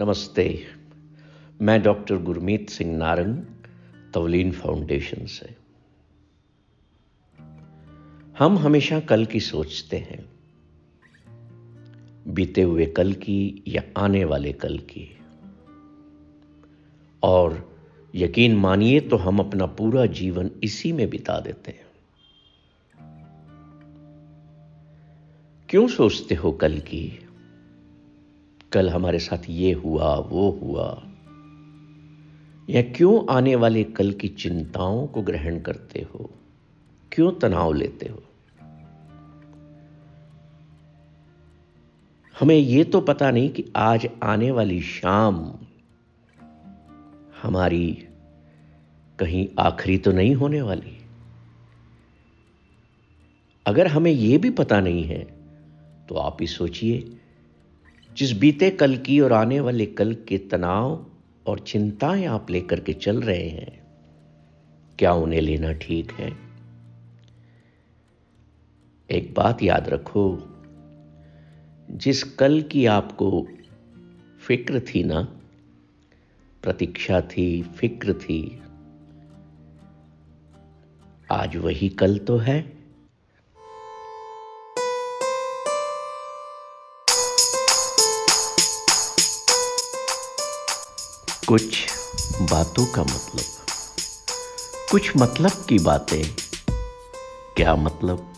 नमस्ते। मैं doctor Gurmeet Singh Narang, Tavleen foundation से। हम हमेशा कल की सोचते हैं। बीते हुए कल की या आने वाले कल की। और यकीन मानिए तो हम अपना पूरा जीवन इसी में बिता देते हैं। क्यों सोचते हो कल की? कल हमारे साथ ये हुआ, वो हुआ। या क्यों आने वाले कल की चिंताओं को ग्रहण करते हो? क्यों तनाव लेते हो? हमें यह तो पता नहीं कि आज आने वाली शाम हमारी कहीं आखिरी तो नहीं होने वाली। अगर हमें यह भी पता नहीं है तो आप ही सोचिए जिस बीते कल की और आने वाले कल के तनाव और चिंताएँ आप लेकर के चल रहे हैं, क्या उन्हें लेना ठीक है? एक बात याद रखो, जिस कल की आपको फ़िक्र थी ना, प्रतीक्षा थी, फ़िक्र थी, आज वही कल तो है। कुछ बातों का मतलब। कुछ मतलब की बातें। क्या मतलब?